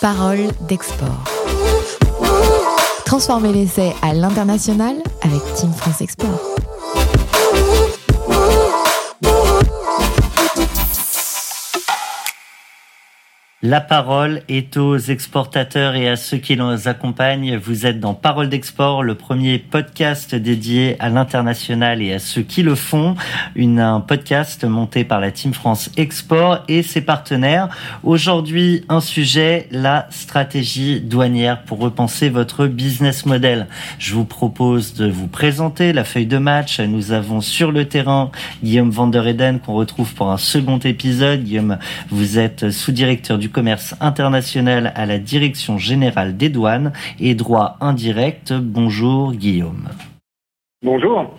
Parole d'export. Transformer l'essai à l'international avec Team France Export. La parole est aux exportateurs et à ceux qui nous accompagnent. Vous êtes dans Parole d'export, le premier podcast dédié à l'international et à ceux qui le font. Une, un podcast monté par la Team France Export et ses partenaires. Aujourd'hui, un sujet, la stratégie douanière pour repenser votre business model. Je vous propose de vous présenter la feuille de match. Nous avons sur le terrain Guillaume Van der Eden qu'on retrouve pour un second épisode. Guillaume, vous êtes sous-directeur du commerce international à la Direction générale des douanes et droits indirects. Bonjour Guillaume. Bonjour.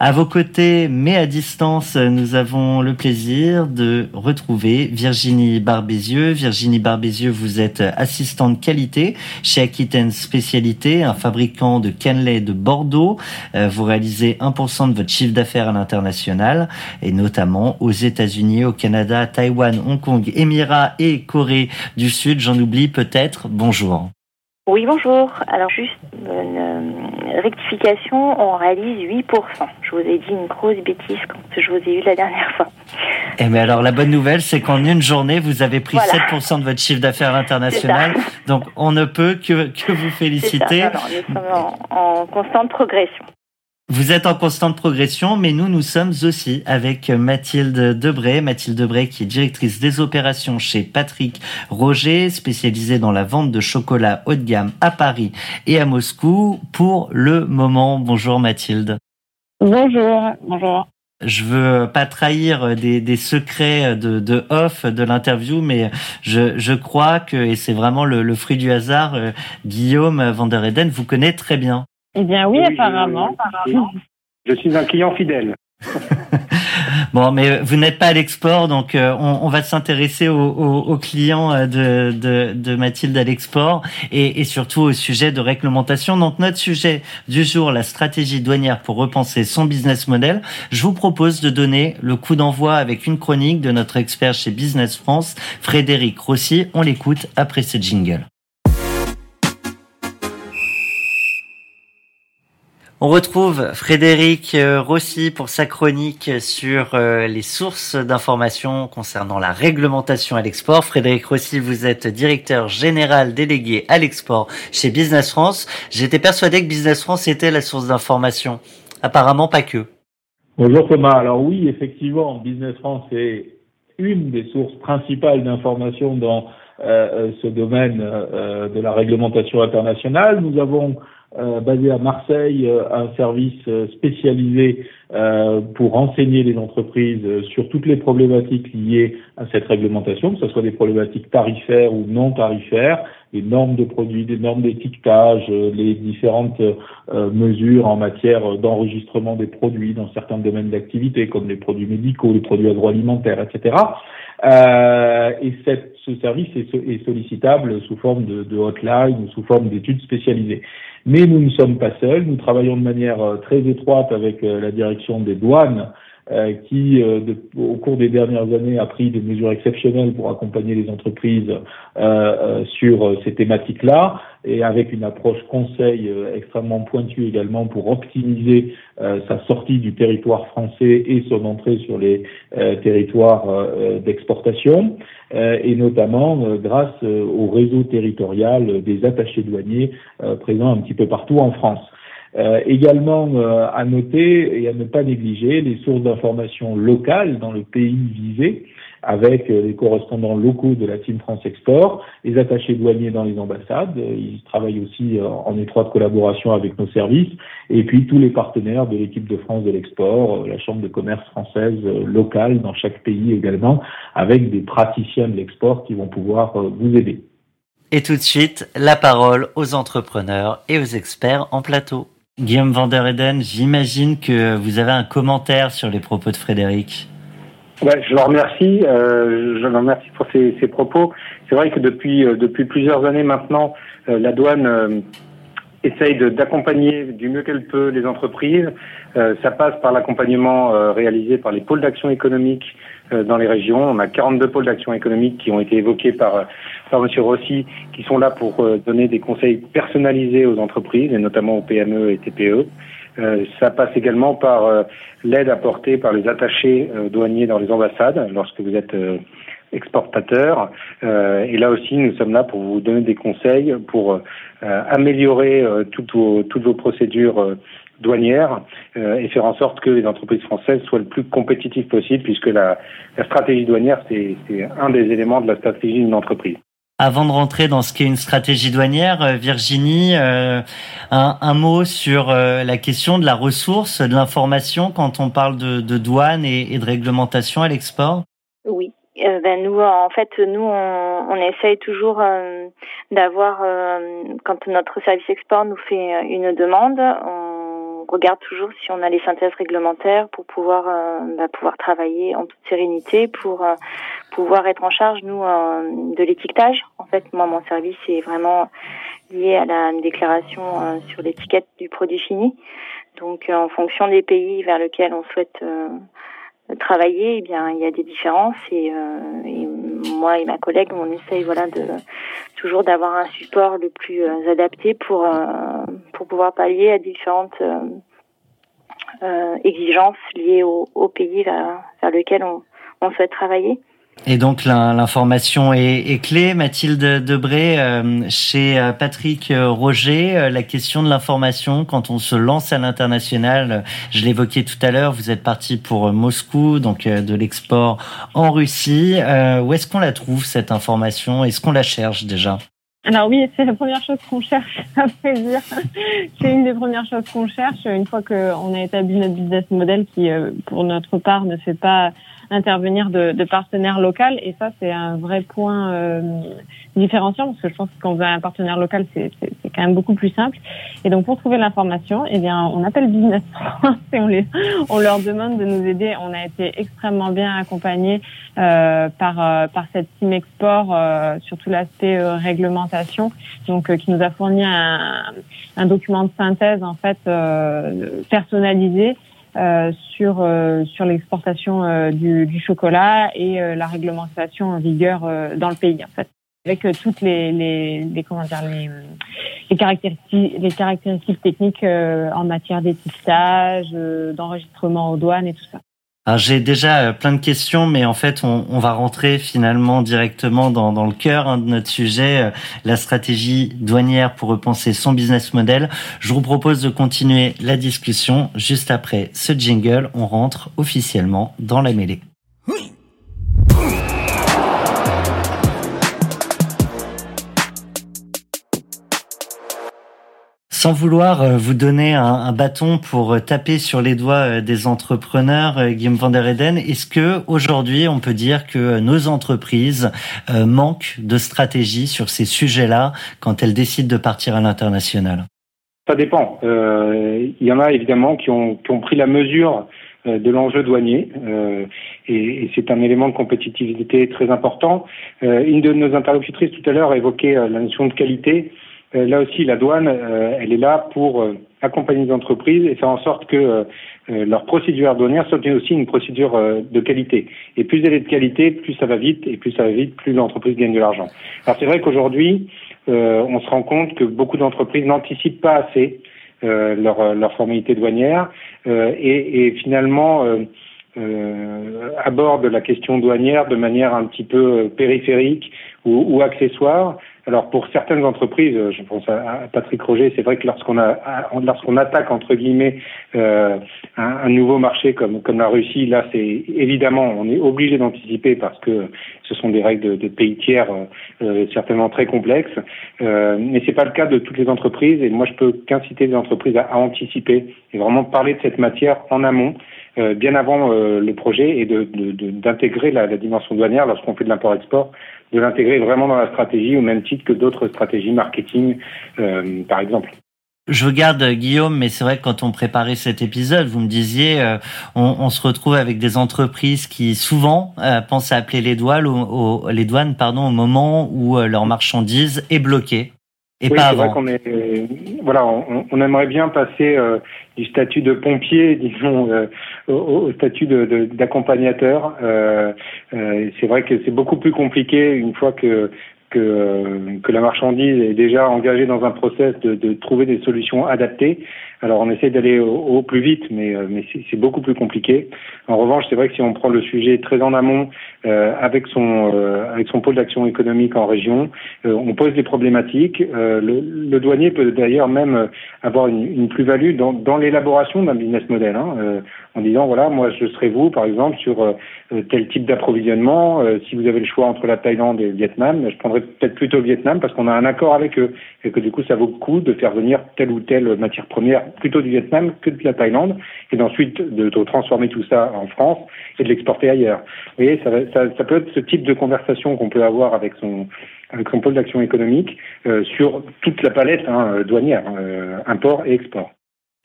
À vos côtés, mais à distance, nous avons le plaisir de retrouver Virginie Barbézieux. Virginie Barbézieux, vous êtes assistante qualité chez Aquitaine Spécialité, un fabricant de cannelés de Bordeaux. Euh, vous réalisez 1% de votre chiffre d'affaires à l'international et notamment aux États-Unis, au Canada, Taïwan, Hong Kong, Émirats et Corée du Sud. J'en oublie peut-être. Bonjour. Oui, bonjour. Alors juste une euh, rectification, on réalise 8%. Je vous ai dit une grosse bêtise quand je vous ai eu la dernière fois. Eh bien alors la bonne nouvelle, c'est qu'en une journée, vous avez pris 7% de votre chiffre d'affaires international. Donc on ne peut que, que vous féliciter. Ça. nous sommes en, en constante progression. Vous êtes en constante progression, mais nous, nous sommes aussi avec Mathilde Debré. Mathilde Debré, qui est directrice des opérations chez Patrick Roger, spécialisée dans la vente de chocolat haut de gamme à Paris et à Moscou. Pour le moment, bonjour Mathilde. Bonjour, bonjour. Je veux pas trahir des, des secrets de, de, off de l'interview, mais je, je, crois que, et c'est vraiment le, le, fruit du hasard, Guillaume Van der Eden vous connaît très bien. Eh bien oui, oui apparemment. Je, je, suis un client fidèle. bon, mais vous n'êtes pas à l'export, donc euh, on, on, va s'intéresser aux, aux, aux, clients de, de, de Mathilde à l'export et, et, surtout au sujet de réglementation. Donc notre sujet du jour, la stratégie douanière pour repenser son business model. Je vous propose de donner le coup d'envoi avec une chronique de notre expert chez Business France, Frédéric Rossi. On l'écoute après ce jingle. On retrouve Frédéric Rossi pour sa chronique sur les sources d'informations concernant la réglementation à l'export. Frédéric Rossi, vous êtes directeur général délégué à l'export chez Business France. J'étais persuadé que Business France était la source d'information. Apparemment pas que. Bonjour Thomas. Alors oui, effectivement, Business France est une des sources principales d'information dans euh, ce domaine euh, de la réglementation internationale. Nous avons euh, basé à Marseille, euh, un service euh, spécialisé pour renseigner les entreprises sur toutes les problématiques liées à cette réglementation, que ce soit des problématiques tarifaires ou non tarifaires, les normes de produits, les normes d'étiquetage, les différentes mesures en matière d'enregistrement des produits dans certains domaines d'activité, comme les produits médicaux, les produits agroalimentaires, etc. Euh, et ce service est, est, sollicitable sous forme de, de hotline ou sous forme d'études spécialisées. Mais nous ne sommes pas seuls, nous travaillons de manière très étroite avec la direction des douanes euh, qui, euh, au cours des dernières années, a pris des mesures exceptionnelles pour accompagner les entreprises euh, sur ces thématiques-là, et avec une approche conseil extrêmement pointue également pour optimiser sa sortie du territoire français et son entrée sur les territoires d'exportation, et notamment grâce au réseau territorial des attachés douaniers présents un petit peu partout en France. Euh, également euh, à noter et à ne pas négliger les sources d'information locales dans le pays visé, avec euh, les correspondants locaux de la Team France Export, les attachés douaniers dans les ambassades, ils travaillent aussi en étroite collaboration avec nos services, et puis tous les partenaires de l'équipe de France de l'export, la Chambre de commerce française locale dans chaque pays également, avec des praticiens de l'export qui vont pouvoir vous aider. Et tout de suite, la parole aux entrepreneurs et aux experts en plateau. Guillaume Van der Eden, j'imagine que vous avez un commentaire sur les propos de Frédéric. Ouais, je le remercie. Euh, je le remercie pour ses, propos. C'est vrai que depuis euh, depuis plusieurs années maintenant, euh, la douane essaye d'accompagner du mieux qu'elle peut les entreprises. ça passe par l'accompagnement réalisé par les pôles d'action économique dans les régions. On a 42 pôles d'action économique qui ont été évoqués par, par M. Rossi, qui sont là pour donner des conseils personnalisés aux entreprises, et notamment aux PME et TPE. Euh, ça passe également par euh, l'aide apportée par les attachés euh, douaniers dans les ambassades lorsque vous êtes exportateur. et là aussi, nous sommes là pour vous donner des conseils pour améliorer toutes vos, toutes vos procédures douanières et faire en sorte que les entreprises françaises soient le plus compétitives possible, puisque la, la stratégie douanière, c'est un des éléments de la stratégie d'une entreprise. Avant de rentrer dans ce qu'est une stratégie douanière, euh, Virginie, euh, un, mot sur euh, la question de la ressource, de l'information quand on parle de, douane et, de réglementation à l'export? Oui. Ben nous, en fait, nous, on, on essaye toujours d'avoir, quand notre service export nous fait une demande, on regarde toujours si on a les synthèses réglementaires pour pouvoir bah, pouvoir travailler en toute sérénité, pour pouvoir être en charge nous euh, de l'étiquetage. En fait, moi mon service est vraiment lié à la déclaration euh, sur l'étiquette du produit fini. Donc euh, en fonction des pays vers lesquels on souhaite travailler, eh bien il y a des différences et, moi et ma collègue on essaye voilà de toujours d'avoir un support le plus adapté pour pour pouvoir pallier à différentes exigences liées au, pays vers, vers lequel on souhaite travailler. Et donc l'information est, clé. Mathilde Debré, euh, chez euh, Patrick euh, Roger, la question de l'information quand on se lance à l'international, je l'évoquais tout à l'heure, vous êtes parti pour Moscou, donc de l'export en Russie. où est-ce qu'on la trouve cette information? Est-ce qu'on la cherche déjà? Alors oui, c'est la première chose qu'on cherche, à vrai dire. c'est une des premières choses qu'on cherche une fois qu'on a établi notre business model qui, pour notre part, ne fait pas intervenir de, de partenaires locaux. Et ça, c'est un vrai point euh, différenciant parce que je pense que quand on veut un partenaire local, c'est quand même beaucoup plus simple. Et donc, pour trouver l'information, eh bien, on appelle Business France et on, les, on leur demande de nous aider. On a été extrêmement bien accompagnés euh, par, euh, par cette team export euh, sur tout l'aspect euh, réglementation, donc qui nous a fourni un, un document de synthèse en fait personnalisé euh, sur euh, sur l'exportation euh, du, du, chocolat et la réglementation en vigueur dans le pays en fait. Avec toutes les, les, les comment dire les, les caractéristiques les caractéristiques techniques en matière d'étiquetage d'enregistrement aux douanes et tout ça j'ai déjà euh, plein de questions, mais en fait, on, on va rentrer finalement directement dans, dans le cœur hein, de notre sujet, euh, la stratégie douanière pour repenser son business model. Je vous propose de continuer la discussion juste après ce jingle. On rentre officiellement dans la mêlée. Sans vouloir euh, vous donner un, bâton pour euh, taper sur les doigts euh, des entrepreneurs, Guillaume van der Eden, est-ce que aujourd'hui on peut dire que nos entreprises manquent de stratégie sur ces sujets-là quand elles décident de partir à l'international? Ça dépend. Il y en a évidemment qui ont, pris la mesure de l'enjeu douanier et c'est un élément de compétitivité très important. une de nos interlocutrices tout à l'heure a évoqué la notion de qualité. Euh, là aussi, la douane, euh, elle est là pour euh, accompagner les entreprises et faire en sorte que leur procédure douanière soit aussi une procédure de qualité. Et plus elle est de qualité, plus ça va vite, et plus ça va vite, plus l'entreprise gagne de l'argent. Alors c'est vrai qu'aujourd'hui, on se rend compte que beaucoup d'entreprises n'anticipent pas assez leur, leur formalité douanière et, et, finalement euh, abordent la question douanière de manière un petit peu périphérique ou, ou accessoire, alors pour certaines entreprises, euh, je pense à, Patrick Roger, c'est vrai que lorsqu'on a lorsqu'on attaque entre guillemets euh, un, nouveau marché comme comme la Russie, là c'est évidemment on est obligé d'anticiper parce que ce sont des règles de, pays tiers euh, certainement très complexes, euh, mais c'est pas le cas de toutes les entreprises et moi je peux qu'inciter les entreprises à, anticiper et vraiment parler de cette matière en amont. Bien avant le projet et d'intégrer de, de, la, la dimension douanière lorsqu'on fait de l'import-export de l'intégrer vraiment dans la stratégie au même titre que d'autres stratégies marketing, euh, par exemple. Je regarde Guillaume, mais c'est vrai que quand on préparait cet épisode, vous me disiez, euh, on, on, se retrouve avec des entreprises qui souvent euh, pensent à appeler les douanes, au, les douanes, pardon, au moment où leur marchandise est bloquée. Et oui, pas c'est vrai avant. qu'on est, voilà, on, on aimerait bien passer euh, du statut de pompier, disons, euh, au, au statut de- de- d'accompagnateur. Euh, euh, c'est vrai que c'est beaucoup plus compliqué une fois que que, euh, que la marchandise est déjà engagée dans un process de, de trouver des solutions adaptées. Alors on essaie d'aller au, au plus vite, mais, euh, mais c'est beaucoup plus compliqué. En revanche, c'est vrai que si on prend le sujet très en amont, euh, avec son euh, avec son pôle d'action économique en région, euh, on pose des problématiques. Euh, le, le douanier peut d'ailleurs même avoir une, une plus-value dans, dans l'élaboration d'un business model, hein, euh, en disant voilà, moi je serai vous, par exemple, sur euh, tel type d'approvisionnement. Si vous avez le choix entre la Thaïlande et le Vietnam, je prendrais peut-être plutôt le Vietnam parce qu'on a un accord avec eux et que du coup ça vaut le coup de faire venir telle ou telle matière première plutôt du Vietnam que de la Thaïlande et d'ensuite de, transformer tout ça en France et de l'exporter ailleurs. Ça, peut être ce type de conversation qu'on peut avoir avec son avec pôle d'action économique euh, sur toute la palette hein, euh, douanière, euh, import et export.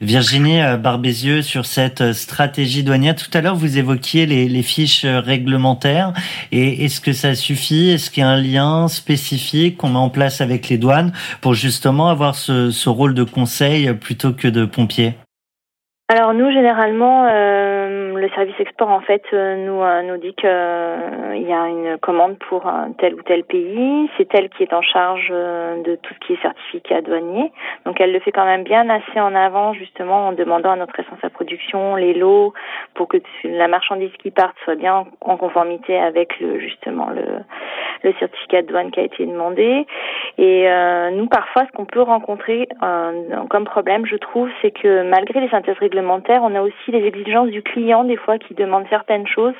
Virginie Barbézieux, sur cette stratégie douanière, tout à l'heure vous évoquiez les, fiches réglementaires. Et est-ce que ça suffit? Est-ce qu'il y a un lien spécifique qu'on met en place avec les douanes pour justement avoir ce, ce rôle de conseil plutôt que de pompier? Alors nous généralement euh, le service export en fait euh, nous euh, nous dit que euh, il y a une commande pour tel ou tel pays, c'est elle qui est en charge de tout ce qui est certificat douanier. Donc elle le fait quand même bien assez en avant justement en demandant à notre responsable production les lots pour que la marchandise qui parte soit bien en conformité avec le justement le certificat de douane qui a été demandé. Et nous, parfois, ce qu'on peut rencontrer comme problème, je trouve, c'est que malgré les synthèses réglementaires, on a aussi les exigences du client, des fois, qui demandent certaines choses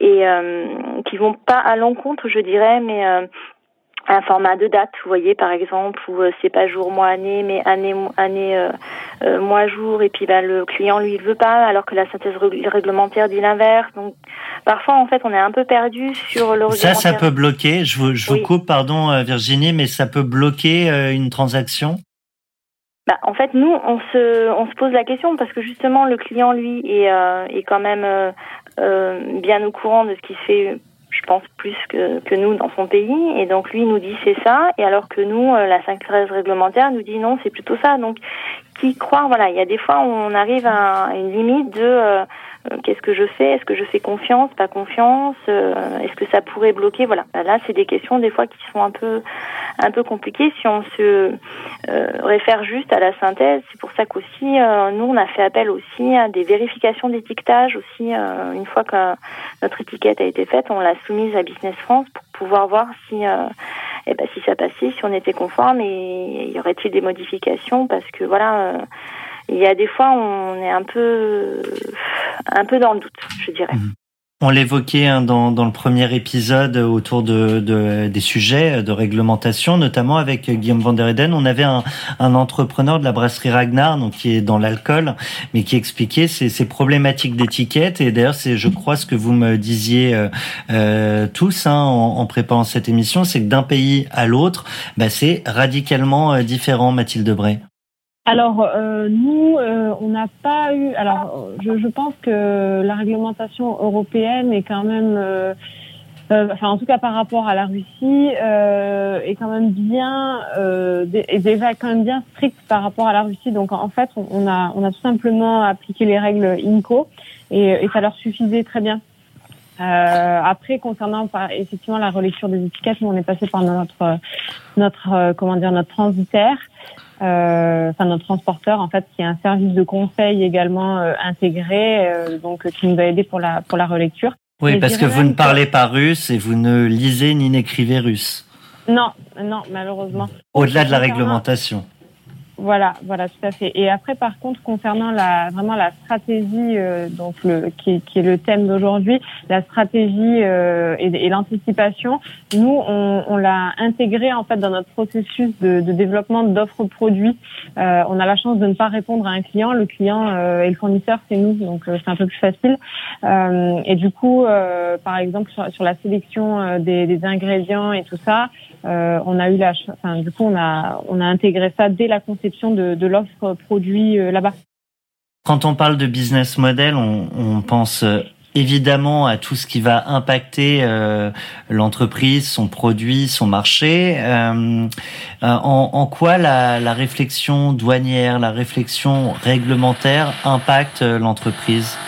et euh, qui vont pas à l'encontre, je dirais, mais euh, un format de date, vous voyez par exemple, où euh, c'est pas jour mois année, mais année année euh, euh, mois jour, et puis bah, le client lui il veut pas, alors que la synthèse rég- réglementaire dit l'inverse. Donc parfois en fait on est un peu perdu sur le Ça, ça peut bloquer. Je vous, je vous Oui. coupe, pardon Virginie, mais ça peut bloquer une transaction? Bah, en fait, nous, on se, on se pose la question parce que justement, le client, lui, est, euh, est quand même euh, euh, bien au courant de ce qui se fait, je pense, plus que, que nous dans son pays. Et donc, lui, nous dit c'est ça. Et alors que nous, euh, la 513 réglementaire nous dit non, c'est plutôt ça. Donc, qui croire, voilà, il y a des fois où on arrive à une limite de euh, qu'est-ce que je fais? Est-ce que je fais confiance? Pas confiance? Euh, Est-ce que ça pourrait bloquer? Voilà. Bah, Là, c'est des questions des fois qui sont un peu un peu compliquées si on se euh, réfère juste à la synthèse. C'est pour ça qu'aussi euh, nous on a fait appel aussi à des vérifications d'étiquetage aussi euh, une fois que notre étiquette a été faite, on l'a soumise à Business France pour pouvoir voir si euh, eh ben, si ça passait, si on était conforme et y aurait-il des modifications parce que voilà euh, il y a des fois on est un peu un peu dans le doute, je dirais. On l'évoquait hein, dans, dans le premier épisode autour de, de- des sujets de réglementation, notamment avec Guillaume Van der Eden. On avait un, un entrepreneur de la brasserie Ragnar, donc qui est dans l'alcool, mais qui expliquait ces, ces problématiques d'étiquette. Et d'ailleurs, c'est, je crois, ce que vous me disiez euh, euh, tous hein, en, en préparant cette émission, c'est que d'un pays à l'autre, bah, c'est radicalement euh, différent, Mathilde Bray. Alors euh, nous, euh, on n'a pas eu. Alors je, je pense que la réglementation européenne est quand même, euh, euh, enfin en tout cas par rapport à la Russie, euh, est quand même bien, euh, est déjà quand même bien stricte par rapport à la Russie. Donc en fait, on, a on a tout simplement appliqué les règles INCO et, et ça leur suffisait très bien. Euh, après, concernant par, effectivement la relecture des étiquettes, nous on est passé par notre notre comment dire notre transitaire enfin notre transporteur en fait qui est un service de conseil également euh, intégré euh, donc euh, qui nous a aidé pour la pour la relecture. Oui, parce que vous ne que- parlez pas russe et vous ne lisez ni n'écrivez russe. Non, non, malheureusement. Au-delà de la réglementation. Voilà, voilà, tout à fait. Et après, par contre, concernant la vraiment la stratégie, euh, donc le qui, qui est le thème d'aujourd'hui, la stratégie euh, et, l'anticipation, nous on, on l'a intégré en fait dans notre processus de, de développement d'offres produits. Euh, on a la chance de ne pas répondre à un client, le client euh, et le fournisseur c'est nous, donc euh, c'est un peu plus facile. Euh, et du coup, par exemple sur, sur la sélection des, des ingrédients et tout ça, euh, on a eu la, enfin du coup on a on a intégré ça dès la conception de, de l'offre produit euh, là-bas. Quand on parle de business model, on, on pense euh, évidemment à tout ce qui va impacter euh, l'entreprise, son produit, son marché. Euh, en, en, quoi la, la, réflexion douanière, la réflexion réglementaire impacte l'entreprise?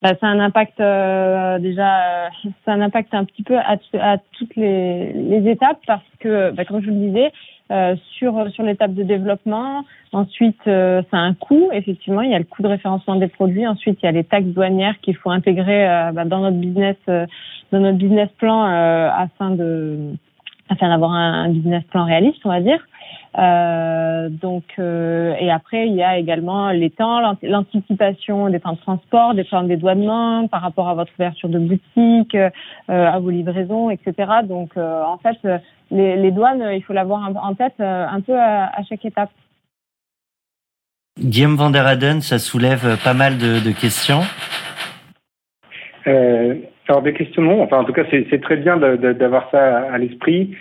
Bah, ça un impact euh, déjà, ça a un impact un petit peu à, à toutes les, les, étapes parce que, bah, comme je vous le disais, euh, sur sur l'étape de développement. Ensuite, euh, ça a un coût. Effectivement, il y a le coût de référencement des produits. Ensuite, il y a les taxes douanières qu'il faut intégrer euh, bah, dans notre business, dans notre business plan afin de afin d'avoir un, un, business plan réaliste, on va dire. Euh, donc, euh, et après, il y a également les temps, l'anticipation des temps de transport, des temps de dédouanement par rapport à votre ouverture de boutique, euh, à vos livraisons, etc. Donc, en fait, les, les, douanes, il faut l'avoir en tête un peu à, à, chaque étape. Guillaume van der Aden, ça soulève pas mal de, de questions. alors des questions non, enfin en tout cas c'est très bien d'avoir ça à l'esprit.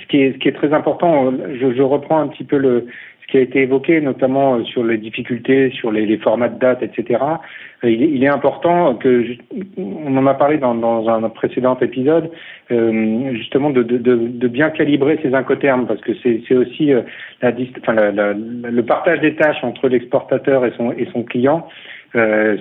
Ce qui est, ce qui est très important, je, je, reprends un petit peu le, ce qui a été évoqué, notamment euh, sur les difficultés, sur les, les formats de date, etc. Il est, il est, important que, on en a parlé dans, dans un précédent épisode, euh, justement de, de, de, bien calibrer ces incoterms, parce que c'est aussi euh, la, enfin, la, la, le partage des tâches entre l'exportateur et son, et son client. Euh,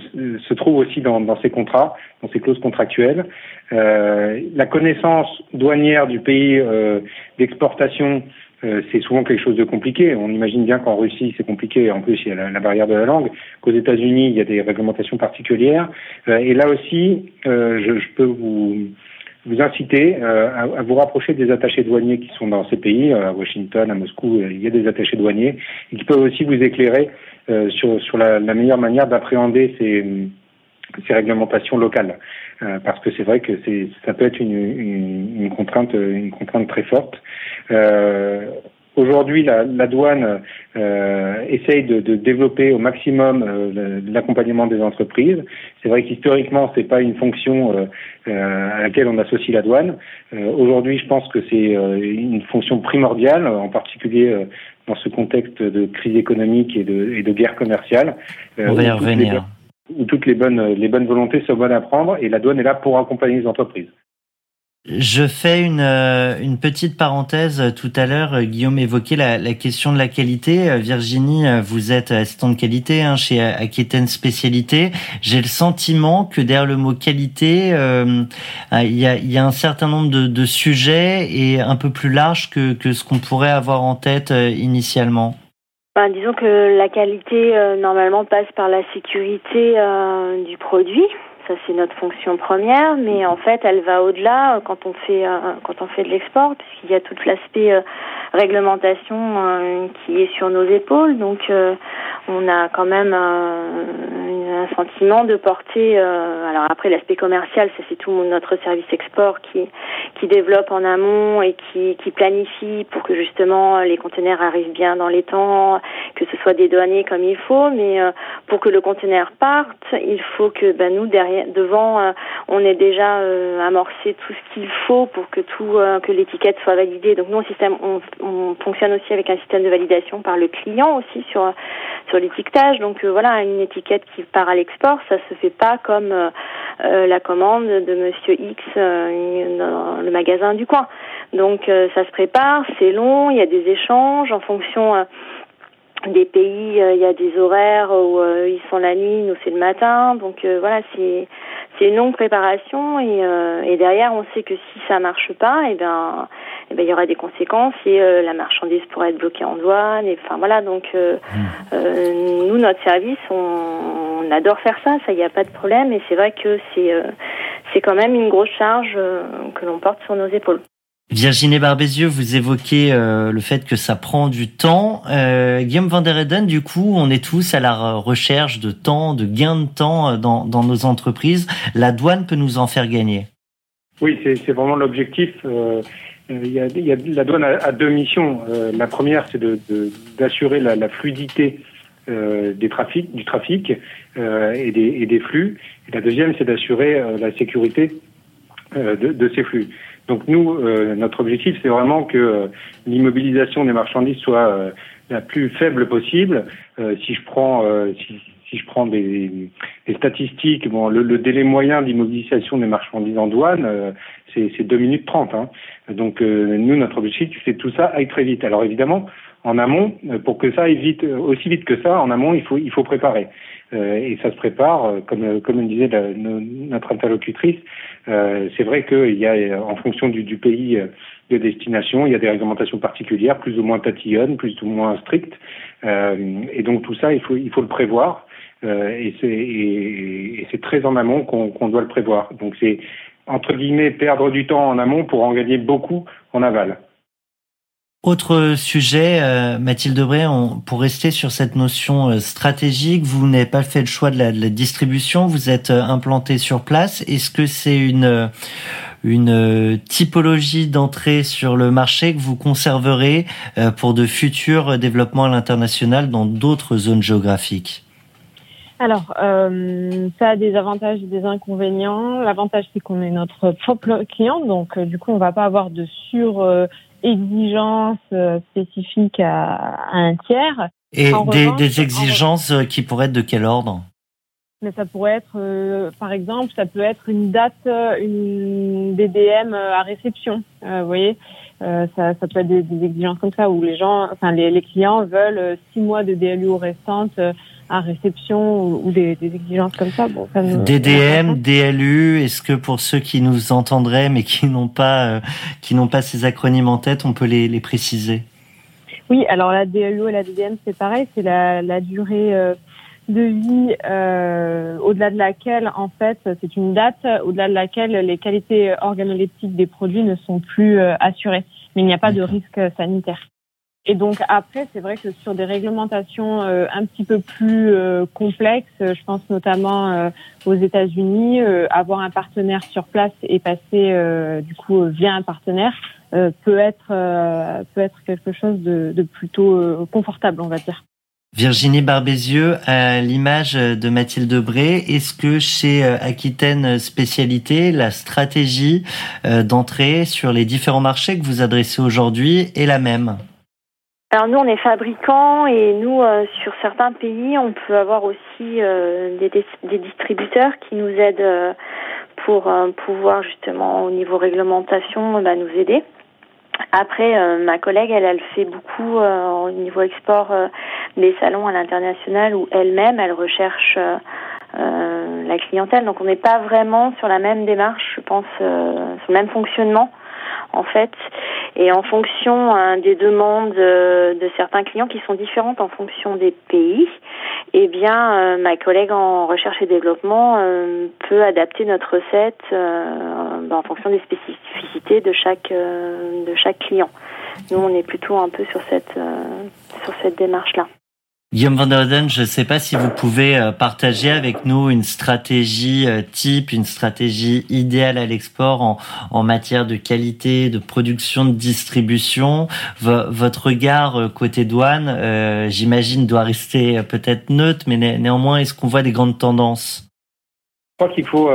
se trouve aussi dans, dans, ces contrats, dans ces clauses contractuelles. Euh, la connaissance douanière du pays euh, d'exportation, euh, c'est souvent quelque chose de compliqué. On imagine bien qu'en Russie, c'est compliqué. En plus, il y a la, barrière de la langue. Qu'aux États-Unis, il y a des réglementations particulières. et là aussi, je, je, peux vous vous inciter euh, à, à, vous rapprocher des attachés douaniers qui sont dans ces pays, à Washington, à Moscou, il y a des attachés douaniers, et qui peuvent aussi vous éclairer euh, sur, sur la, meilleure manière d'appréhender ces, réglementations locales. Euh, parce que c'est vrai que ça peut être une, contrainte, très forte. Euh, Aujourd'hui, la, douane euh, essaye de, développer au maximum euh, l'accompagnement des entreprises. C'est vrai qu'historiquement, c'est pas une fonction euh, euh à laquelle on associe la douane. Euh, aujourd'hui, je pense que c'est euh, une fonction primordiale, en particulier dans ce contexte de crise économique et de, et de guerre commerciale. on va y revenir. Où toutes les bonnes, les bonnes volontés sont bonnes à prendre, et la douane est là pour accompagner les entreprises. Je fais une, euh, une petite parenthèse. Tout à l'heure, Guillaume évoquait la, la, question de la qualité. Virginie, vous êtes assistant de qualité hein, chez Aquitaine Spécialité. J'ai le sentiment que derrière le mot qualité, euh, il, y a, y a un certain nombre de, de sujets et un peu plus large que, que ce qu'on pourrait avoir en tête euh, initialement. Ben, disons que la qualité, euh, normalement, passe par la sécurité euh, du produit ça c'est notre fonction première, mais en fait elle va au-delà euh, quand on fait euh, quand on fait de l'export, puisqu'il y a tout l'aspect euh, réglementation qui est sur nos épaules, donc on a quand même un sentiment de porter. alors après l'aspect commercial, ça c'est tout notre service export qui qui développe en amont et qui qui planifie pour que justement les conteneurs arrivent bien dans les temps, que ce soit des douaniers comme il faut, mais pour que le conteneur parte, il faut que ben, nous derrière devant, euh, on est déjà euh, amorcé tout ce qu'il faut pour que tout, euh, que l'étiquette soit validée. Donc nous, au système, on, on, fonctionne aussi avec un système de validation par le client aussi sur sur l'étiquetage. Donc voilà, une étiquette qui part à l'export, ça se fait pas comme la commande de Monsieur X dans le magasin du coin. Donc ça se prépare, c'est long, il y a des échanges en fonction des pays, il y a des horaires où ils sont la nuit, nous c'est le matin. Donc voilà, c'est c'est une longue préparation et, euh, et, derrière on sait que si ça marche pas, et eh ben, et eh ben il y aura des conséquences et euh, la marchandise pourrait être bloquée en douane. Et enfin voilà donc euh, mmh. nous notre service on, on, adore faire ça, ça il n'y a pas de problème et c'est vrai que c'est c'est quand même une grosse charge que l'on porte sur nos épaules. Virginie Barbézieux, vous évoquez euh, le fait que ça prend du temps. Euh, Guillaume Van der Eden, du coup, on est tous à la recherche de temps, de gains de temps euh, dans, dans nos entreprises. La douane peut nous en faire gagner. Oui, c'est vraiment l'objectif. Y a, la douane a, deux missions. La première, c'est d'assurer de, la, fluidité des du trafic et des, et, des, flux. Et la deuxième, c'est d'assurer la sécurité de, de, ces flux. Donc nous, euh, notre objectif, c'est vraiment que euh, l'immobilisation des marchandises soit euh, la plus faible possible. si je prends si, je prends des, statistiques, bon, le, délai moyen d'immobilisation des marchandises en douane, c'est 2 minutes 30. Hein. Donc nous, notre objectif, c'est que tout ça aille très vite. Alors évidemment, en amont, pour que ça aille vite, aussi vite que ça, en amont, il faut, il faut préparer. Et ça se prépare, comme, comme disait notre interlocutrice. c'est vrai qu'il y a, en fonction du, du pays de destination, il y a des réglementations particulières, plus ou moins tatillonnes, plus ou moins strictes. et donc tout ça, il faut, il faut le prévoir. Euh, et c'est très en amont qu'on doit le prévoir. Donc c'est entre guillemets perdre du temps en amont pour en gagner beaucoup en aval. Autre sujet, euh, Mathilde Debré, pour rester sur cette notion euh, stratégique, vous n'avez pas fait le choix de la, distribution, vous êtes implanté sur place. Est-ce que c'est une une typologie d'entrée sur le marché que vous conserverez pour de futurs développements à l'international dans d'autres zones géographiques? Alors, euh, ça a des avantages et des inconvénients. L'avantage, c'est qu'on est notre propre client, donc euh, du coup, on va pas avoir de sur euh, exigence spécifiques à, un tiers. Et des, exigences qui pourraient être de quel ordre? Mais ça pourrait être, par exemple, ça peut être une date, une DDM à réception. vous voyez, ça, ça peut être des, exigences comme ça où les gens, enfin les, les clients veulent six mois de DLU restantes à réception ou, des, exigences comme ça. Bon, DDM, DLU, est-ce que pour ceux qui nous entendraient mais qui n'ont pas euh, qui n'ont pas ces acronymes en tête, on peut les, les préciser? Oui, alors la DLU et la DDM, c'est pareil, c'est la, la durée euh, de vie euh, au-delà de laquelle, en fait, c'est une date au-delà de laquelle les qualités organoleptiques des produits ne sont plus assurées. Mais il n'y a pas de risque sanitaire. Et donc après, c'est vrai que sur des réglementations euh, un petit peu plus euh, complexes, euh, je pense notamment aux États-Unis, avoir un partenaire sur place et passer du coup via un partenaire peut être peut être quelque chose de, de plutôt confortable, on va dire. Virginie Barbézieux, à l'image de Mathilde Debré, est-ce que chez Aquitaine Spécialité, la stratégie d'entrée sur les différents marchés que vous adressez aujourd'hui est la même? Alors nous, on est fabricants et nous, euh, sur certains pays, on peut avoir aussi euh, des, distributeurs qui nous aident euh, pour pouvoir justement au niveau réglementation bah, nous aider. Après, ma collègue, elle, elle fait beaucoup au niveau export des salons à l'international où elle-même, elle recherche la clientèle. Donc on n'est pas vraiment sur la même démarche, je pense, sur le même fonctionnement en fait, et en fonction hein, des demandes euh, de certains clients qui sont différentes en fonction des pays, eh bien, euh, ma collègue en recherche et développement euh, peut adapter notre recette ben, en fonction des spécificités de chaque de chaque client. Nous, on est plutôt un peu sur cette sur cette démarche là. Guillaume Van der Oden, je ne sais pas si vous pouvez euh, partager avec nous une stratégie euh, type, une stratégie idéale à l'export en, en, matière de qualité, de production, de distribution. votre regard euh, côté douane, j'imagine, doit rester peut-être neutre, mais néanmoins, est-ce qu'on voit des grandes tendances? Je crois qu'il faut,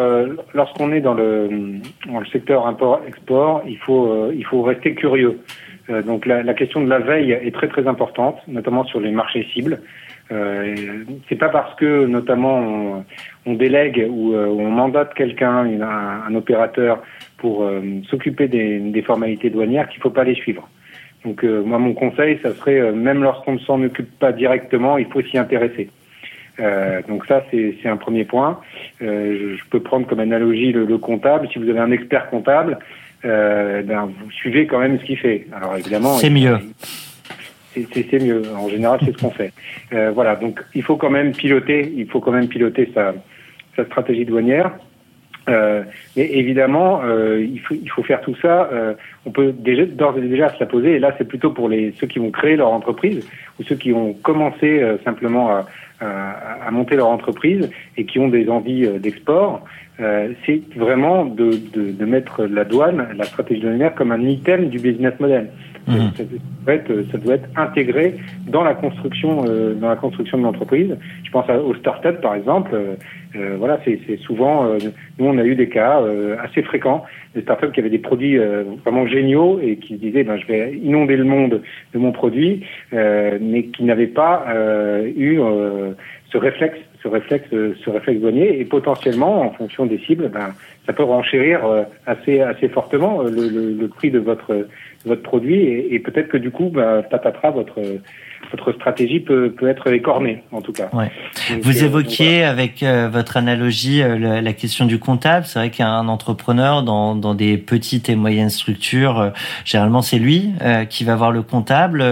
lorsqu'on est dans le, dans le secteur import-export, il faut, il faut rester curieux. Euh, donc la, la, question de la veille est très très importante, notamment sur les marchés cibles. Euh, c'est pas parce que notamment on, on délègue ou euh, on mandate quelqu'un, un, un, opérateur pour euh, s'occuper des, des, formalités douanières qu'il faut pas les suivre. Donc moi mon conseil, ça serait même lorsqu'on ne s'en occupe pas directement, il faut s'y intéresser. Euh, donc ça, c'est un premier point. Euh, je, peux prendre comme analogie le, le, comptable. Si vous avez un expert comptable, euh, ben, vous suivez quand même ce qu'il fait. Alors évidemment, c'est mieux. C'est mieux. En général, c'est ce qu'on fait. Euh, voilà. Donc, il faut quand même piloter. Il faut quand même piloter sa, sa stratégie douanière. Euh, mais évidemment, euh, il, faut, il faut faire tout ça. Euh, on peut déjà d'ores et déjà se la poser. Et là, c'est plutôt pour les ceux qui vont créer leur entreprise ou ceux qui ont commencé euh, simplement à, à, à, monter leur entreprise et qui ont des envies euh, d'export. Euh, c'est vraiment de, de, de, mettre la douane, la stratégie douanière, comme un item du business model. Ça, doit être, ça, doit être, intégré dans la construction, euh, dans la construction de l'entreprise. Je pense aux startups par exemple. Euh, euh voilà, c'est souvent. Euh, nous, on a eu des cas assez fréquents des startups qui avaient des produits vraiment géniaux et qui disaient, ben, je vais inonder le monde de mon produit, mais qui n'avaient pas eu ce réflexe ce réflexe, ce réflexe douanier. Et potentiellement, en fonction des cibles, ben, ça peut renchérir assez, assez fortement le, le, le prix de votre, votre produit. Et, et peut-être que du coup, ben, patatras, votre votre stratégie peut, peut être écornée, en tout cas. Ouais. Vous euh, évoquiez avec euh, votre analogie euh, la, question du comptable. C'est vrai qu'un entrepreneur dans, dans des petites et moyennes structures, généralement c'est lui qui va voir le comptable.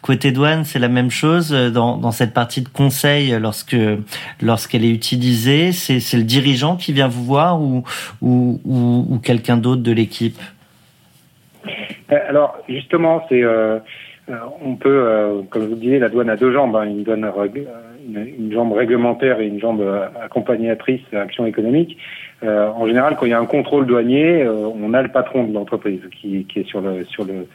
côté douane, c'est la même chose. Dans, dans cette partie de conseil, lorsque lorsqu'elle est utilisée, c'est le dirigeant qui vient vous voir ou, ou, ou, ou quelqu'un d'autre de l'équipe? Alors justement, c'est euh, on peut, euh, comme je vous disais, la douane a deux jambes, hein, une, douane, une, jambe réglementaire et une jambe euh, accompagnatrice action économique. en général, quand il y a un contrôle douanier, on a le patron de l'entreprise qui, qui, est sur le sur le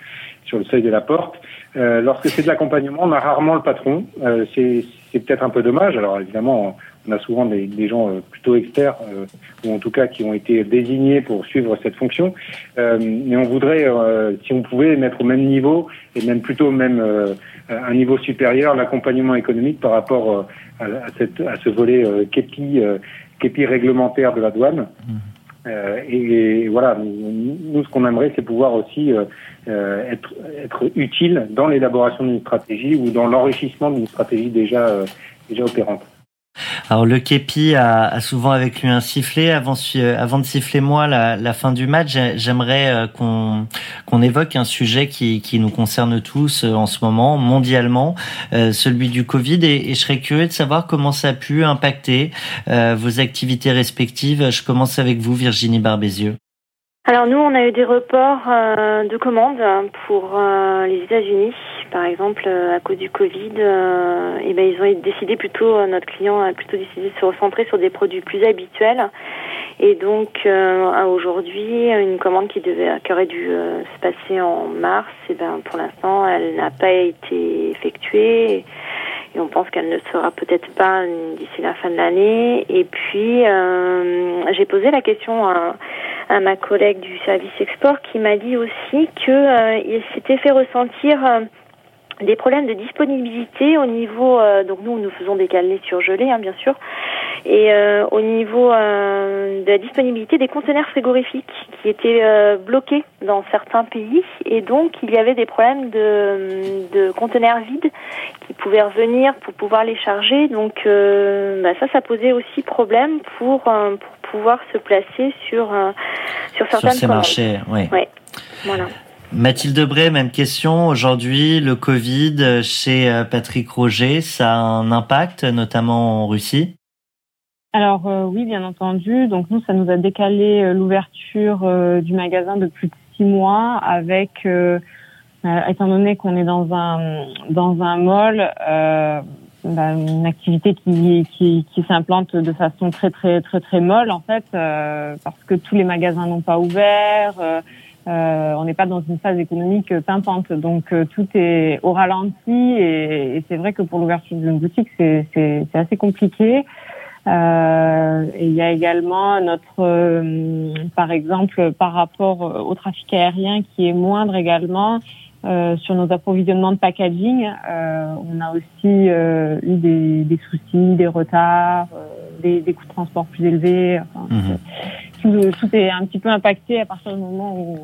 sur le seuil de la porte. lorsque c'est de l'accompagnement, on a rarement le patron. c'est peut-être un peu dommage. Alors évidemment, on a souvent des, des gens euh, plutôt experts, euh, ou en tout cas qui ont été désignés pour suivre cette fonction. Euh, mais on voudrait, si on pouvait, mettre au même niveau, et même plutôt même un niveau supérieur, l'accompagnement économique par rapport à, cette, à ce volet képi, képi réglementaire de la douane. Mmh. et, voilà, nous, ce qu'on aimerait, c'est pouvoir aussi être, être utile dans l'élaboration d'une stratégie ou dans l'enrichissement d'une stratégie déjà, déjà opérante. Alors le képi a, souvent avec lui un sifflet. Avant, avant de siffler moi la, la fin du match, j'aimerais euh, qu'on évoque un sujet qui, qui nous concerne tous euh, en ce moment, mondialement, euh, celui du Covid. Et, je serais curieux de savoir comment ça a pu impacter vos activités respectives. Je commence avec vous, Virginie Barbézieux. Alors nous, on a eu des reports de commandes pour les États-Unis par exemple, euh, à cause du Covid, euh, eh ben, ils ont décidé plutôt, euh, notre client a plutôt décidé de se recentrer sur des produits plus habituels. Et donc, aujourd'hui, une commande qui devait, qui aurait dû se passer en mars, et eh ben, pour l'instant, elle n'a pas été effectuée. Et on pense qu'elle ne sera peut-être pas d'ici la fin de l'année. Et puis, j'ai posé la question à, ma collègue du service export qui m'a dit aussi que il s'était fait ressentir des problèmes de disponibilité au niveau euh, donc nous nous faisons des cannelés surgelés hein, bien sûr et euh, au niveau euh, de la disponibilité des conteneurs frigorifiques qui étaient bloqués dans certains pays et donc il y avait des problèmes de, de conteneurs vides qui pouvaient revenir pour pouvoir les charger donc bah, ça ça posait aussi problème pour pour pouvoir se placer sur sur certains sur ces marchés oui. Ouais, voilà Mathilde Bray, même question. Aujourd'hui, le Covid chez euh, Patrick Roger, ça a un impact, notamment en Russie? Alors euh, oui, bien entendu. Donc nous, ça nous a décalé euh, l'ouverture du magasin de plus de six mois avec, étant donné qu'on est dans un dans un mall, bah, une activité qui, qui, qui s'implante de façon très très très très molle en fait, parce que tous les magasins n'ont pas ouvert. Euh, on n'est pas dans une phase économique pimpante, donc euh, tout est au ralenti et, c'est vrai que pour l'ouverture d'une boutique, c'est assez compliqué. Euh, et il y a également notre, par exemple, par rapport au trafic aérien qui est moindre également. Sur nos approvisionnements de packaging, on a aussi eu des, des, soucis, des retards, des, des, coûts de transport plus élevés. Enfin, mhm tout, est un petit peu impacté à partir du moment où,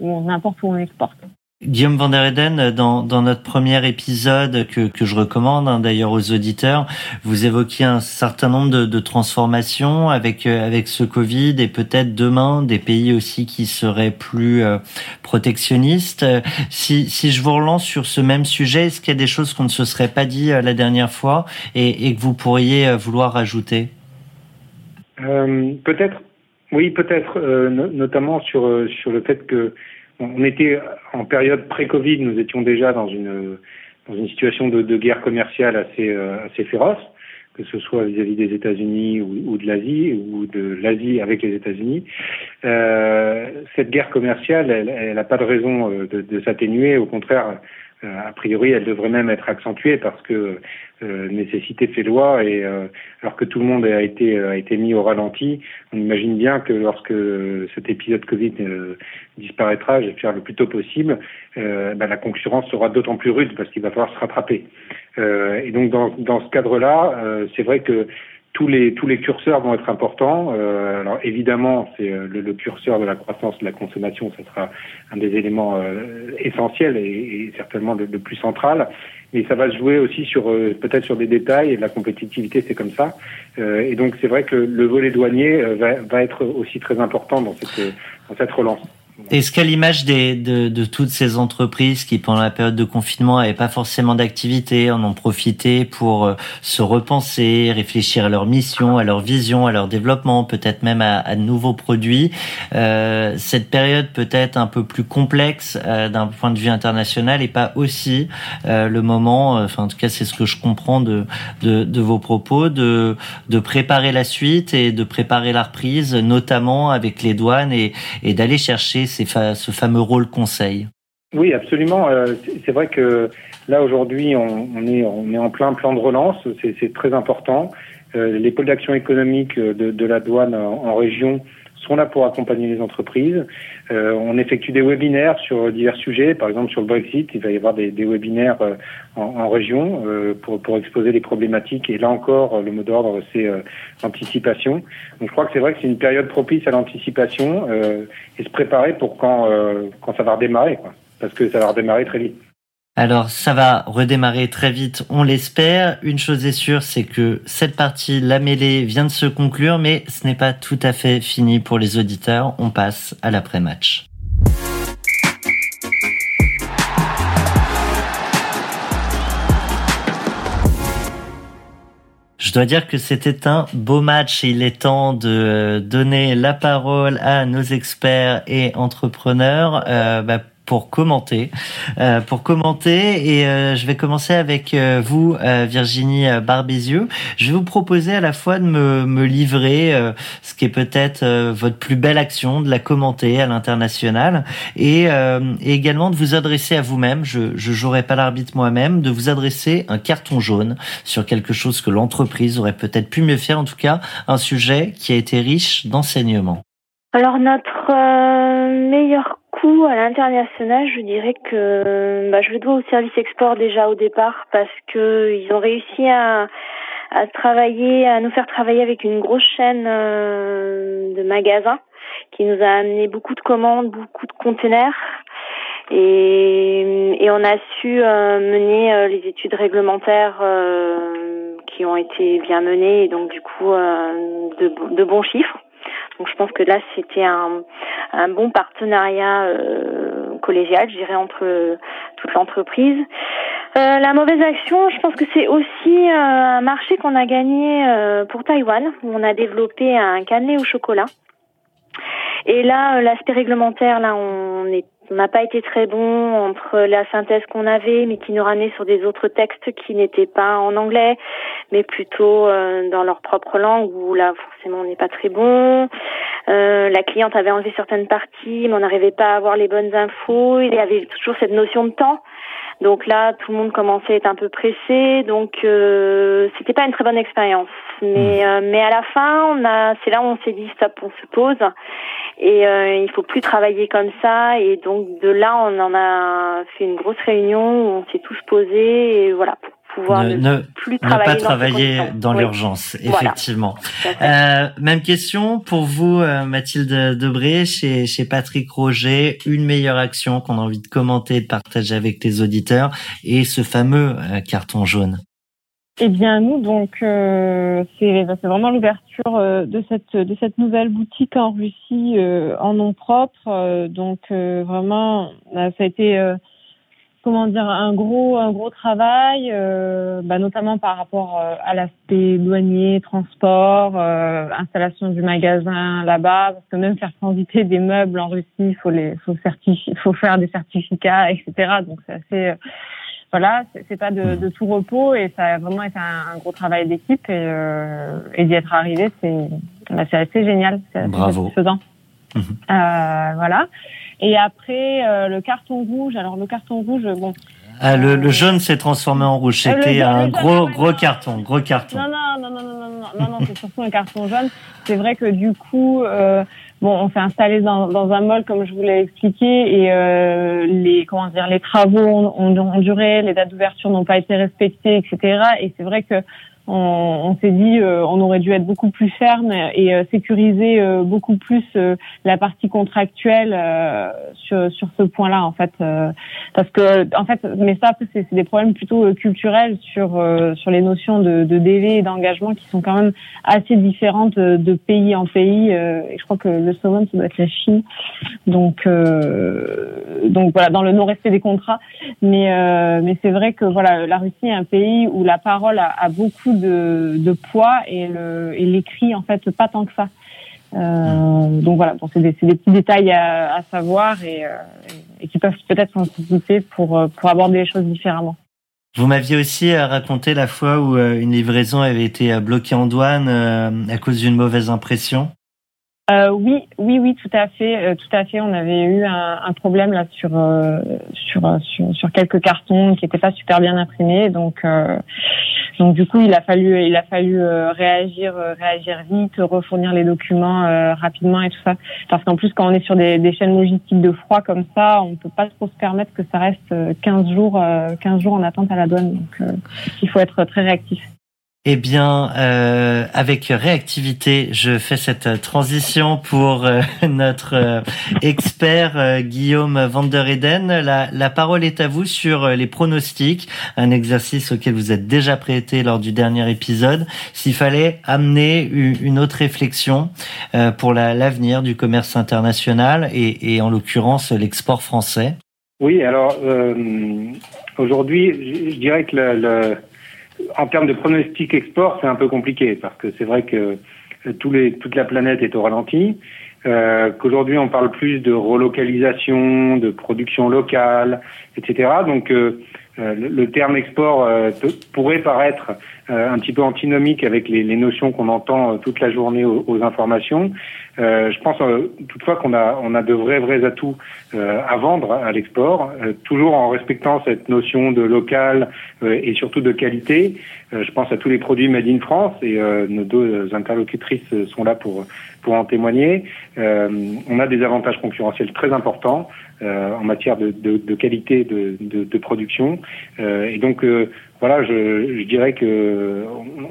où n'importe où on exporte. Guillaume Van der Eden, dans, dans notre premier épisode que, que je recommande hein, d'ailleurs aux auditeurs, vous évoquiez un certain nombre de, de transformations avec euh, avec ce Covid et peut-être demain des pays aussi qui seraient plus euh, protectionnistes. Si, si je vous relance sur ce même sujet, est-ce qu'il y a des choses qu'on ne se serait pas dit euh, la dernière fois et, et que vous pourriez vouloir ajouter? Euh, Peut-être oui, peut-être, euh, notamment sur, euh, sur le fait que on était en période pré-Covid, nous étions déjà dans une, dans une situation de, de guerre commerciale assez, euh, assez féroce, que ce soit vis-à-vis des États-Unis ou, de l'Asie, ou de l'Asie avec les États-Unis. Euh, cette guerre commerciale, elle n'a pas de raison de, de s'atténuer, au contraire, euh, a priori, elle devrait même être accentuée parce que euh, nécessité fait loi et euh, alors que tout le monde a été a été mis au ralenti, on imagine bien que lorsque cet épisode Covid disparaîtra, j'espère le plus tôt possible, bah, la concurrence sera d'autant plus rude parce qu'il va falloir se rattraper. et donc dans dans ce cadre-là, c'est vrai que tous les tous les curseurs vont être importants. Euh, alors évidemment, c'est euh, le, le, curseur de la croissance, de la consommation, ce sera un des éléments euh, essentiels et, et, certainement le, plus central. Mais ça va se jouer aussi sur peut-être sur des détails et la compétitivité, c'est comme ça. et donc c'est vrai que le volet douanier va, va, être aussi très important dans cette dans cette relance. Est-ce qu'à l'image de, de, toutes ces entreprises qui, pendant la période de confinement, n'avaient pas forcément d'activité, en ont profité pour euh, se repenser, réfléchir à leur mission, à leur vision, à leur développement, peut-être même à, à, de nouveaux produits, euh, cette période peut-être un peu plus complexe euh, d'un point de vue international et pas aussi euh, le moment, euh, enfin en tout cas c'est ce que je comprends de, de, de vos propos, de, de préparer la suite et de préparer la reprise, notamment avec les douanes et, et d'aller chercher ce fameux rôle conseil Oui, absolument. Euh, c'est vrai que là aujourd'hui, on, est, en plein plan de relance. C'est très important. Euh, les pôles d'action économique de, la douane en région sont là pour accompagner les entreprises. Euh, on effectue des webinaires sur divers sujets. Par exemple, sur le Brexit, il va y avoir des, des webinaires euh, en, en, région euh, pour, pour, exposer les problématiques. Et là encore, le mot d'ordre, c'est euh, l'anticipation. Donc, je crois que c'est vrai que c'est une période propice à l'anticipation euh, et se préparer pour quand, quand ça va redémarrer, quoi, parce que ça va redémarrer très vite. Alors ça va redémarrer très vite, on l'espère. Une chose est sûre, c'est que cette partie, la mêlée, vient de se conclure, mais ce n'est pas tout à fait fini pour les auditeurs. On passe à l'après-match. Je dois dire que c'était un beau match et il est temps de donner la parole à nos experts et entrepreneurs. Euh, bah, pour commenter, euh, pour commenter et euh, je vais commencer avec euh, vous, euh, Virginie Barbézieux. Je vais vous proposer à la fois de me, me livrer euh, ce qui est peut-être votre plus belle action, de la commenter à l'international et, et, également de vous adresser à vous-même. Je je jouerai pas l'arbitre moi-même, de vous adresser un carton jaune sur quelque chose que l'entreprise aurait peut-être pu mieux faire. En tout cas, un sujet qui a été riche d'enseignements. Alors notre meilleur à l'international, je dirais que bah, je le dois au service export déjà au départ parce que ils ont réussi à, à travailler, à nous faire travailler avec une grosse chaîne euh, de magasins qui nous a amené beaucoup de commandes, beaucoup de containers. Et, et on a su euh, mener euh, les études réglementaires qui ont été bien menées et donc du coup de bons chiffres. Donc je pense que là c'était un, un bon partenariat euh, collégial, je dirais entre toute l'entreprise. Euh, la mauvaise action, je pense que c'est aussi euh, un marché qu'on a gagné euh, pour Taïwan, où on a développé un cannelé au chocolat. Et là, l'aspect réglementaire, là, on est on n'a pas été très bon entre la synthèse qu'on avait, mais qui nous ramenait sur des autres textes qui n'étaient pas en anglais, mais plutôt euh, dans leur propre langue, où là, forcément, on n'est pas très bon. Euh, la cliente avait enlevé certaines parties, mais on n'arrivait pas à avoir les bonnes infos. Il y avait toujours cette notion de temps. Donc là, tout le monde commençait à être un peu pressé, donc euh, c'était pas une très bonne expérience. Mais mmh. euh, mais à la fin, on a, c'est là où on s'est dit stop, on se pose et euh, il faut plus travailler comme ça. Et donc de là, on en a fait une grosse réunion où on s'est tous posés et voilà pouvoir ne, plus travailler ne pas travailler dans l'urgence, effectivement. Euh, même question pour vous, euh, Mathilde Debré, chez, chez Patrick Roger, une meilleure action qu'on a envie de commenter, de partager avec les auditeurs, et ce fameux euh, carton jaune. Eh bien, nous, donc, euh, c'est vraiment l'ouverture euh, de cette de cette nouvelle boutique en Russie en nom propre. donc, vraiment, ça a été comment dire un gros un gros travail euh, bah, notamment par rapport euh, à l'aspect douanier transport euh, installation du magasin là-bas parce que même faire transiter des meubles en Russie il faut les faut faut faire des certificats etc donc c'est assez voilà c'est pas de, de, tout repos et ça a vraiment été un, gros travail d'équipe et, et d'y être arrivé c'est bah, c'est assez génial c'est bravo. satisfaisant. Mhm. voilà et après, euh, le carton rouge. Alors, le carton rouge, bon. Ah, le, le jaune s'est transformé en rouge. Euh, C'était un gros, gros carton, gros carton. Non, non, non, non, non, non, non, non, c'est surtout un carton jaune. C'est vrai que du coup, euh, bon, on s'est installé dans, dans un mall, comme je vous l'ai expliqué, et euh, les, comment dire, les travaux ont, ont, ont duré, les dates d'ouverture n'ont pas été respectées, etc. Et c'est vrai que on, s'est dit euh, on aurait dû être beaucoup plus ferme et euh, sécuriser euh, beaucoup plus la partie contractuelle sur, sur ce point-là en fait parce que en fait mais ça c'est des problèmes plutôt culturels sur sur les notions de, de délai et d'engagement qui sont quand même assez différentes de pays en pays et je crois que le second ça doit être la Chine. Donc donc voilà dans le non respect des contrats. Mais mais c'est vrai que voilà la Russie est un pays où la parole a, a beaucoup de, poids et l'écrit en fait pas tant que ça. Euh, donc voilà, bon, c'est des, petits détails à, savoir euh, et, qui peuvent peut-être s'anticiper pour, pour aborder les choses différemment. Vous m'aviez aussi raconté la fois où une livraison avait été bloquée en douane à cause d'une mauvaise impression. Euh, oui, oui, oui, tout à fait, euh, tout à fait. On avait eu un, problème là sur, euh, sur, sur sur quelques cartons qui n'étaient pas super bien imprimés, donc donc du coup il a fallu il a fallu réagir réagir vite, refournir les documents rapidement et tout ça, parce qu'en plus quand on est sur des, des, chaînes logistiques de froid comme ça, on peut pas trop se permettre que ça reste 15 jours 15 jours en attente à la douane, donc il faut être très réactif. Eh bien, euh, avec réactivité, je fais cette transition pour euh, notre euh, expert Guillaume Van der Eden. La, la, parole est à vous sur les pronostics, un exercice auquel vous êtes déjà prêté lors du dernier épisode. S'il fallait amener une autre réflexion pour l'avenir du commerce international et, et en l'occurrence l'export français. Oui, alors aujourd'hui, je dirais que le en termes de pronostic export, c'est un peu compliqué parce que c'est vrai que euh, tous les, toute la planète est au ralenti. Euh, qu'aujourd'hui on parle plus de relocalisation, de production locale, etc. Donc euh, euh, le, terme export pourrait paraître un petit peu antinomique avec les, notions qu'on entend toute la journée aux, informations. je pense toutefois qu'on a, a de vrais vrais atouts à vendre à l'export, toujours en respectant cette notion de local et surtout de qualité. je pense à tous les produits made in France et nos deux interlocutrices sont là pour pour en témoigner. Euh, on a des avantages concurrentiels très importants euh, en matière de, de, de qualité de, de production. Euh, et donc voilà, je, je, dirais que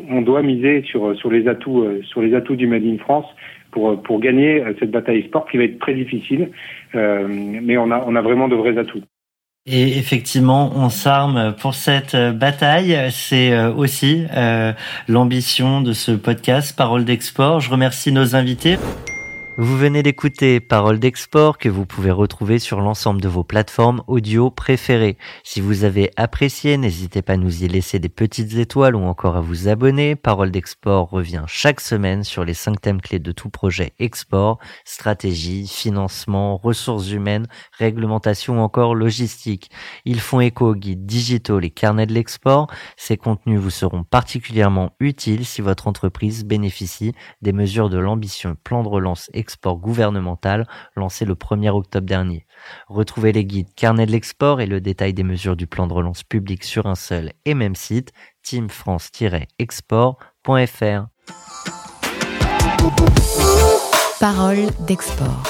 on doit miser sur sur les atouts sur les atouts du Made in France pour pour gagner cette bataille sport qui va être très difficile. mais on a on a vraiment de vrais atouts. Et effectivement, on s'arme pour cette bataille. C'est euh, aussi euh, l'ambition de ce podcast Parole d'export. Je remercie nos invités. Vous venez d'écouter Parole d'export que vous pouvez retrouver sur l'ensemble de vos plateformes audio préférées. Si vous avez apprécié, n'hésitez pas à nous y laisser des petites étoiles ou encore à vous abonner. Parole d'export revient chaque semaine sur les cinq thèmes clés de tout projet export, stratégie, financement, ressources humaines, réglementation ou encore logistique. Ils font écho aux guides digitaux, les carnets de l'export. Ces contenus vous seront particulièrement utiles si votre entreprise bénéficie des mesures de l'ambition plan de relance export gouvernemental lancé le 1er octobre dernier. Retrouvez les guides Carnet de l'export et le détail des mesures du plan de relance public sur un seul et même site, teamfrance-export.fr. Parole d'export.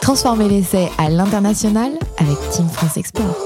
Transformez l'essai à l'international avec Team France Export.